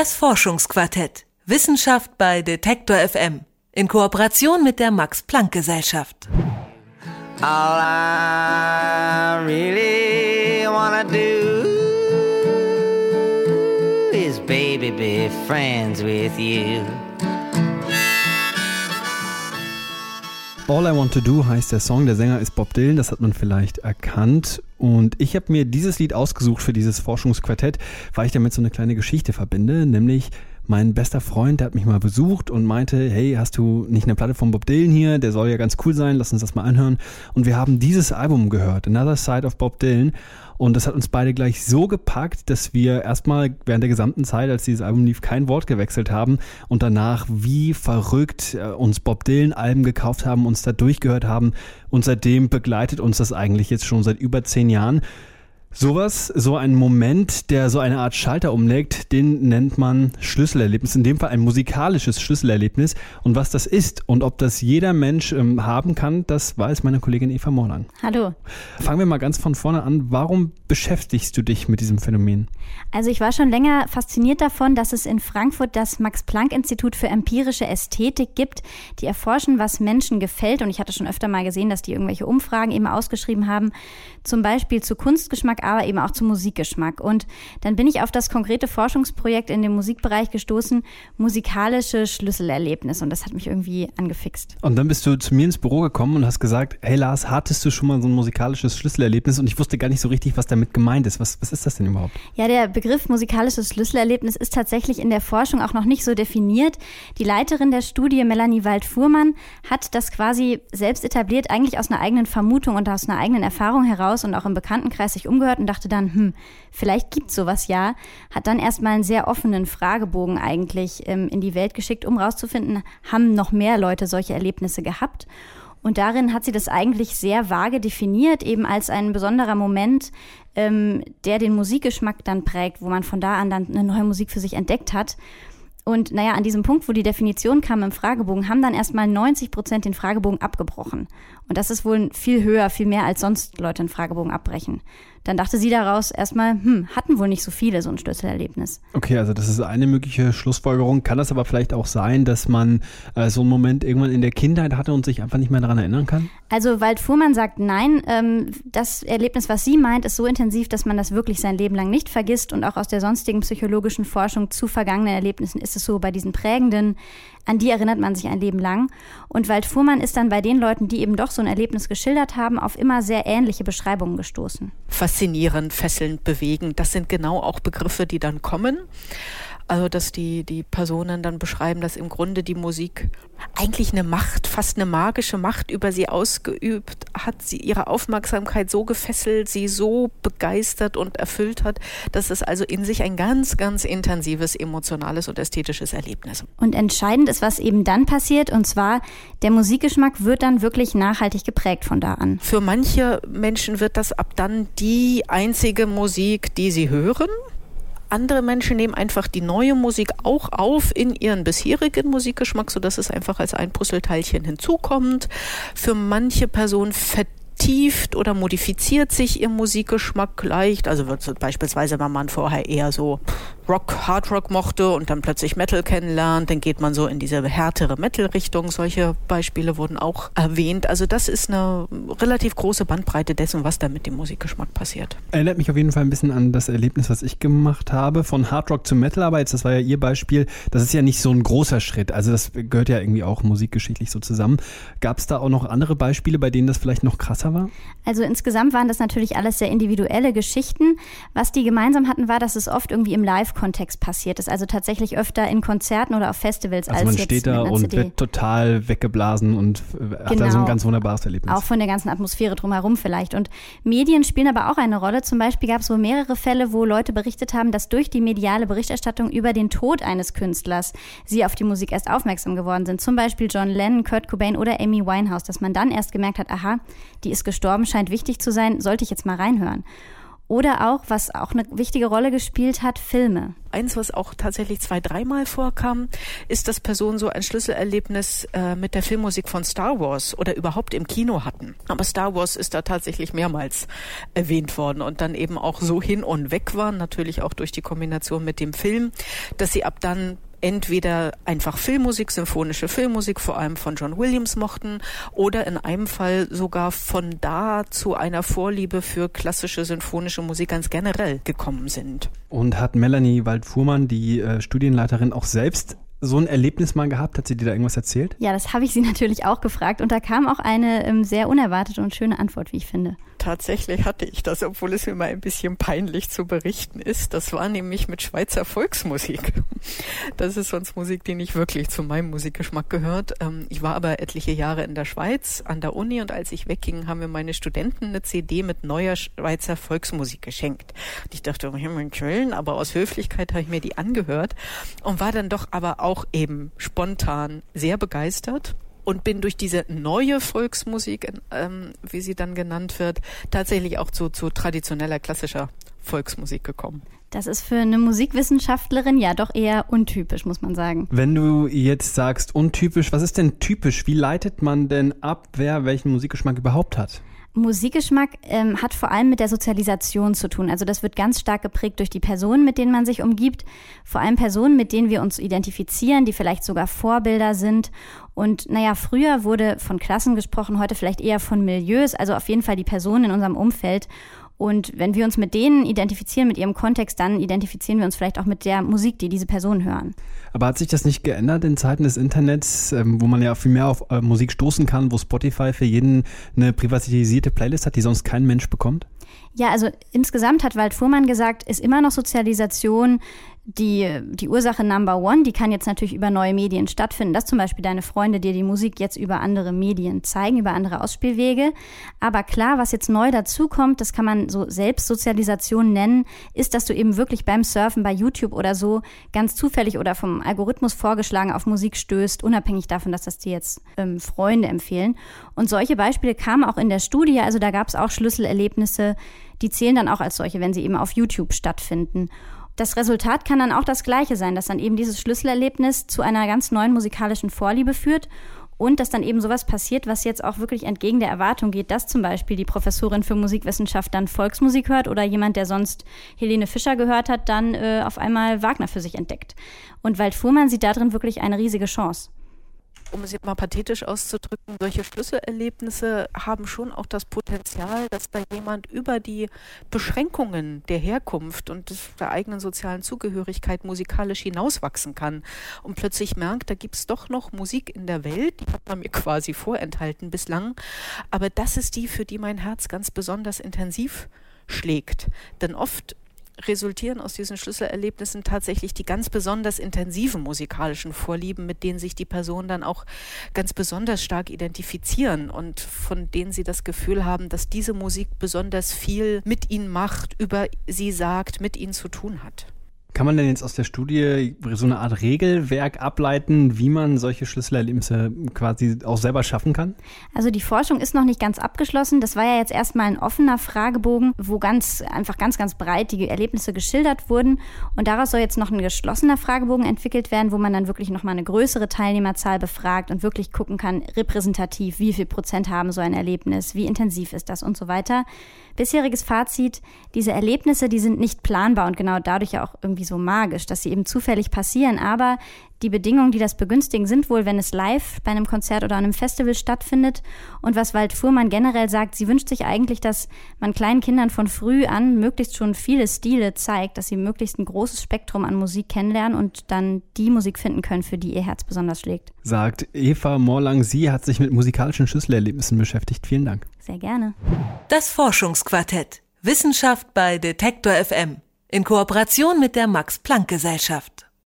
Das Forschungsquartett. Wissenschaft bei Detektor FM. In Kooperation mit der Max-Planck-Gesellschaft. All I really wanna do is baby be friends with you. All I Want to Do heißt der Song. Der Sänger ist Bob Dylan, das hat man vielleicht erkannt. Und ich habe mir dieses Lied ausgesucht für dieses Forschungsquartett, weil ich damit so eine kleine Geschichte verbinde, nämlich mein bester Freund, der hat mich mal besucht und meinte, hey, hast du nicht eine Platte von Bob Dylan hier? Der soll ja ganz cool sein, lass uns das mal anhören. Und wir haben dieses Album gehört, Another Side of Bob Dylan. Und das hat uns beide gleich so gepackt, dass wir erstmal während der gesamten Zeit, als dieses Album lief, kein Wort gewechselt haben und danach wie verrückt äh, uns Bob Dylan Alben gekauft haben, uns da durchgehört haben und seitdem begleitet uns das eigentlich jetzt schon seit über zehn Jahren. Sowas, so ein Moment, der so eine Art Schalter umlegt, den nennt man Schlüsselerlebnis. In dem Fall ein musikalisches Schlüsselerlebnis. Und was das ist und ob das jeder Mensch ähm, haben kann, das weiß meine Kollegin Eva Morlang. Hallo. Fangen wir mal ganz von vorne an. Warum beschäftigst du dich mit diesem Phänomen? Also ich war schon länger fasziniert davon, dass es in Frankfurt das Max-Planck-Institut für empirische Ästhetik gibt, die erforschen, was Menschen gefällt. Und ich hatte schon öfter mal gesehen, dass die irgendwelche Umfragen eben ausgeschrieben haben, zum Beispiel zu Kunstgeschmack aber eben auch zum Musikgeschmack. Und dann bin ich auf das konkrete Forschungsprojekt in dem Musikbereich gestoßen, musikalische Schlüsselerlebnis. Und das hat mich irgendwie angefixt. Und dann bist du zu mir ins Büro gekommen und hast gesagt, hey Lars, hattest du schon mal so ein musikalisches Schlüsselerlebnis? Und ich wusste gar nicht so richtig, was damit gemeint ist. Was, was ist das denn überhaupt? Ja, der Begriff musikalisches Schlüsselerlebnis ist tatsächlich in der Forschung auch noch nicht so definiert. Die Leiterin der Studie, Melanie Wald-Fuhrmann, hat das quasi selbst etabliert, eigentlich aus einer eigenen Vermutung und aus einer eigenen Erfahrung heraus und auch im Bekanntenkreis sich umgehört und dachte dann, hm, vielleicht gibt's sowas ja. Hat dann erstmal einen sehr offenen Fragebogen eigentlich ähm, in die Welt geschickt, um rauszufinden, haben noch mehr Leute solche Erlebnisse gehabt. Und darin hat sie das eigentlich sehr vage definiert, eben als ein besonderer Moment, ähm, der den Musikgeschmack dann prägt, wo man von da an dann eine neue Musik für sich entdeckt hat. Und naja, an diesem Punkt, wo die Definition kam im Fragebogen, haben dann erstmal 90 Prozent den Fragebogen abgebrochen. Und das ist wohl viel höher, viel mehr als sonst Leute einen Fragebogen abbrechen. Dann dachte sie daraus erstmal, hm, hatten wohl nicht so viele so ein Schlüsselerlebnis. Okay, also das ist eine mögliche Schlussfolgerung. Kann das aber vielleicht auch sein, dass man äh, so einen Moment irgendwann in der Kindheit hatte und sich einfach nicht mehr daran erinnern kann? Also Wald Fuhrmann sagt nein. Ähm, das Erlebnis, was sie meint, ist so intensiv, dass man das wirklich sein Leben lang nicht vergisst. Und auch aus der sonstigen psychologischen Forschung zu vergangenen Erlebnissen ist es so, bei diesen prägenden, an die erinnert man sich ein Leben lang. Und Wald Fuhrmann ist dann bei den Leuten, die eben doch so ein Erlebnis geschildert haben, auf immer sehr ähnliche Beschreibungen gestoßen faszinierend, fesselnd, bewegen. Das sind genau auch Begriffe, die dann kommen. Also, dass die, die Personen dann beschreiben, dass im Grunde die Musik eigentlich eine Macht, fast eine magische Macht über sie ausgeübt hat, sie ihre Aufmerksamkeit so gefesselt, sie so begeistert und erfüllt hat, dass es also in sich ein ganz, ganz intensives emotionales und ästhetisches Erlebnis. Und entscheidend ist, was eben dann passiert, und zwar der Musikgeschmack wird dann wirklich nachhaltig geprägt von da an. Für manche Menschen wird das ab dann die einzige Musik, die sie hören andere Menschen nehmen einfach die neue Musik auch auf in ihren bisherigen Musikgeschmack, sodass es einfach als ein Puzzleteilchen hinzukommt. Für manche Personen vertieft oder modifiziert sich ihr Musikgeschmack leicht. Also wird beispielsweise, wenn man vorher eher so Rock, Hard Rock mochte und dann plötzlich Metal kennenlernt, dann geht man so in diese härtere Metal-Richtung. Solche Beispiele wurden auch erwähnt. Also das ist eine relativ große Bandbreite dessen, was da mit dem Musikgeschmack passiert. Erinnert mich auf jeden Fall ein bisschen an das Erlebnis, was ich gemacht habe, von Hard Rock zu Metal, aber jetzt, das war ja Ihr Beispiel, das ist ja nicht so ein großer Schritt. Also das gehört ja irgendwie auch musikgeschichtlich so zusammen. Gab es da auch noch andere Beispiele, bei denen das vielleicht noch krasser war? Also insgesamt waren das natürlich alles sehr individuelle Geschichten. Was die gemeinsam hatten, war, dass es oft irgendwie im Live Live-Kontext passiert ist, also tatsächlich öfter in Konzerten oder auf Festivals also als man steht da und CD. wird total weggeblasen und genau. hat da so ein genau. ganz wunderbares Erlebnis. Auch von der ganzen Atmosphäre drumherum vielleicht. Und Medien spielen aber auch eine Rolle. Zum Beispiel gab es wohl mehrere Fälle, wo Leute berichtet haben, dass durch die mediale Berichterstattung über den Tod eines Künstlers sie auf die Musik erst aufmerksam geworden sind. Zum Beispiel John Lennon, Kurt Cobain oder Amy Winehouse, dass man dann erst gemerkt hat, aha, die ist gestorben, scheint wichtig zu sein, sollte ich jetzt mal reinhören. Oder auch, was auch eine wichtige Rolle gespielt hat, Filme. Eins, was auch tatsächlich zwei, dreimal vorkam, ist, dass Personen so ein Schlüsselerlebnis äh, mit der Filmmusik von Star Wars oder überhaupt im Kino hatten. Aber Star Wars ist da tatsächlich mehrmals erwähnt worden und dann eben auch so hin und weg waren, natürlich auch durch die Kombination mit dem Film, dass sie ab dann entweder einfach Filmmusik, symphonische Filmmusik, vor allem von John Williams mochten, oder in einem Fall sogar von da zu einer Vorliebe für klassische symphonische Musik ganz generell gekommen sind. Und hat Melanie Waldfuhrmann, die äh, Studienleiterin, auch selbst so ein Erlebnis mal gehabt? Hat sie dir da irgendwas erzählt? Ja, das habe ich sie natürlich auch gefragt und da kam auch eine ähm, sehr unerwartete und schöne Antwort, wie ich finde. Tatsächlich hatte ich das, obwohl es mir mal ein bisschen peinlich zu berichten ist. Das war nämlich mit Schweizer Volksmusik. Das ist sonst Musik, die nicht wirklich zu meinem Musikgeschmack gehört. Ähm, ich war aber etliche Jahre in der Schweiz an der Uni und als ich wegging, haben mir meine Studenten eine CD mit neuer Schweizer Volksmusik geschenkt. Und ich dachte, hier in Köln, aber aus Höflichkeit habe ich mir die angehört und war dann doch aber auch eben spontan sehr begeistert und bin durch diese neue Volksmusik, ähm, wie sie dann genannt wird, tatsächlich auch zu, zu traditioneller klassischer Volksmusik gekommen. Das ist für eine Musikwissenschaftlerin ja doch eher untypisch, muss man sagen. Wenn du jetzt sagst untypisch, was ist denn typisch? Wie leitet man denn ab, wer welchen Musikgeschmack überhaupt hat? Musikgeschmack ähm, hat vor allem mit der Sozialisation zu tun. Also das wird ganz stark geprägt durch die Personen, mit denen man sich umgibt. Vor allem Personen, mit denen wir uns identifizieren, die vielleicht sogar Vorbilder sind. Und naja, früher wurde von Klassen gesprochen, heute vielleicht eher von Milieus, also auf jeden Fall die Personen in unserem Umfeld. Und wenn wir uns mit denen identifizieren, mit ihrem Kontext, dann identifizieren wir uns vielleicht auch mit der Musik, die diese Personen hören. Aber hat sich das nicht geändert in Zeiten des Internets, ähm, wo man ja viel mehr auf äh, Musik stoßen kann, wo Spotify für jeden eine privatisierte Playlist hat, die sonst kein Mensch bekommt? Ja, also insgesamt hat Wald Fuhrmann gesagt, ist immer noch Sozialisation die, die Ursache Number One, die kann jetzt natürlich über neue Medien stattfinden, dass zum Beispiel deine Freunde dir die Musik jetzt über andere Medien zeigen, über andere Ausspielwege. Aber klar, was jetzt neu dazukommt, das kann man so Selbstsozialisation nennen, ist, dass du eben wirklich beim Surfen bei YouTube oder so ganz zufällig oder vom Algorithmus vorgeschlagen auf Musik stößt, unabhängig davon, dass das dir jetzt ähm, Freunde empfehlen. Und solche Beispiele kamen auch in der Studie, also da gab es auch Schlüsselerlebnisse, die zählen dann auch als solche, wenn sie eben auf YouTube stattfinden. Das Resultat kann dann auch das gleiche sein, dass dann eben dieses Schlüsselerlebnis zu einer ganz neuen musikalischen Vorliebe führt und dass dann eben sowas passiert, was jetzt auch wirklich entgegen der Erwartung geht, dass zum Beispiel die Professorin für Musikwissenschaft dann Volksmusik hört oder jemand, der sonst Helene Fischer gehört hat, dann äh, auf einmal Wagner für sich entdeckt. Und Wald Fuhrmann sieht darin wirklich eine riesige Chance um es jetzt mal pathetisch auszudrücken, solche Schlüsselerlebnisse haben schon auch das Potenzial, dass da jemand über die Beschränkungen der Herkunft und der eigenen sozialen Zugehörigkeit musikalisch hinauswachsen kann und plötzlich merkt, da gibt es doch noch Musik in der Welt, die hat man mir quasi vorenthalten bislang, aber das ist die, für die mein Herz ganz besonders intensiv schlägt. Denn oft resultieren aus diesen Schlüsselerlebnissen tatsächlich die ganz besonders intensiven musikalischen Vorlieben, mit denen sich die Personen dann auch ganz besonders stark identifizieren und von denen sie das Gefühl haben, dass diese Musik besonders viel mit ihnen macht, über sie sagt, mit ihnen zu tun hat. Kann man denn jetzt aus der Studie so eine Art Regelwerk ableiten, wie man solche Schlüsselerlebnisse quasi auch selber schaffen kann? Also die Forschung ist noch nicht ganz abgeschlossen. Das war ja jetzt erstmal ein offener Fragebogen, wo ganz einfach ganz, ganz breit die Erlebnisse geschildert wurden. Und daraus soll jetzt noch ein geschlossener Fragebogen entwickelt werden, wo man dann wirklich nochmal eine größere Teilnehmerzahl befragt und wirklich gucken kann, repräsentativ, wie viel Prozent haben so ein Erlebnis, wie intensiv ist das und so weiter. Bisheriges Fazit, diese Erlebnisse, die sind nicht planbar und genau dadurch ja auch irgendwie so magisch, dass sie eben zufällig passieren. Aber die Bedingungen, die das begünstigen, sind wohl, wenn es live bei einem Konzert oder einem Festival stattfindet. Und was Wald Fuhrmann generell sagt, sie wünscht sich eigentlich, dass man kleinen Kindern von früh an möglichst schon viele Stile zeigt, dass sie möglichst ein großes Spektrum an Musik kennenlernen und dann die Musik finden können, für die ihr Herz besonders schlägt. Sagt Eva Morlang, sie hat sich mit musikalischen Schlüsselerlebnissen beschäftigt. Vielen Dank. Sehr gerne. Das Forschungsquartett. Wissenschaft bei Detektor FM. In Kooperation mit der Max Planck Gesellschaft.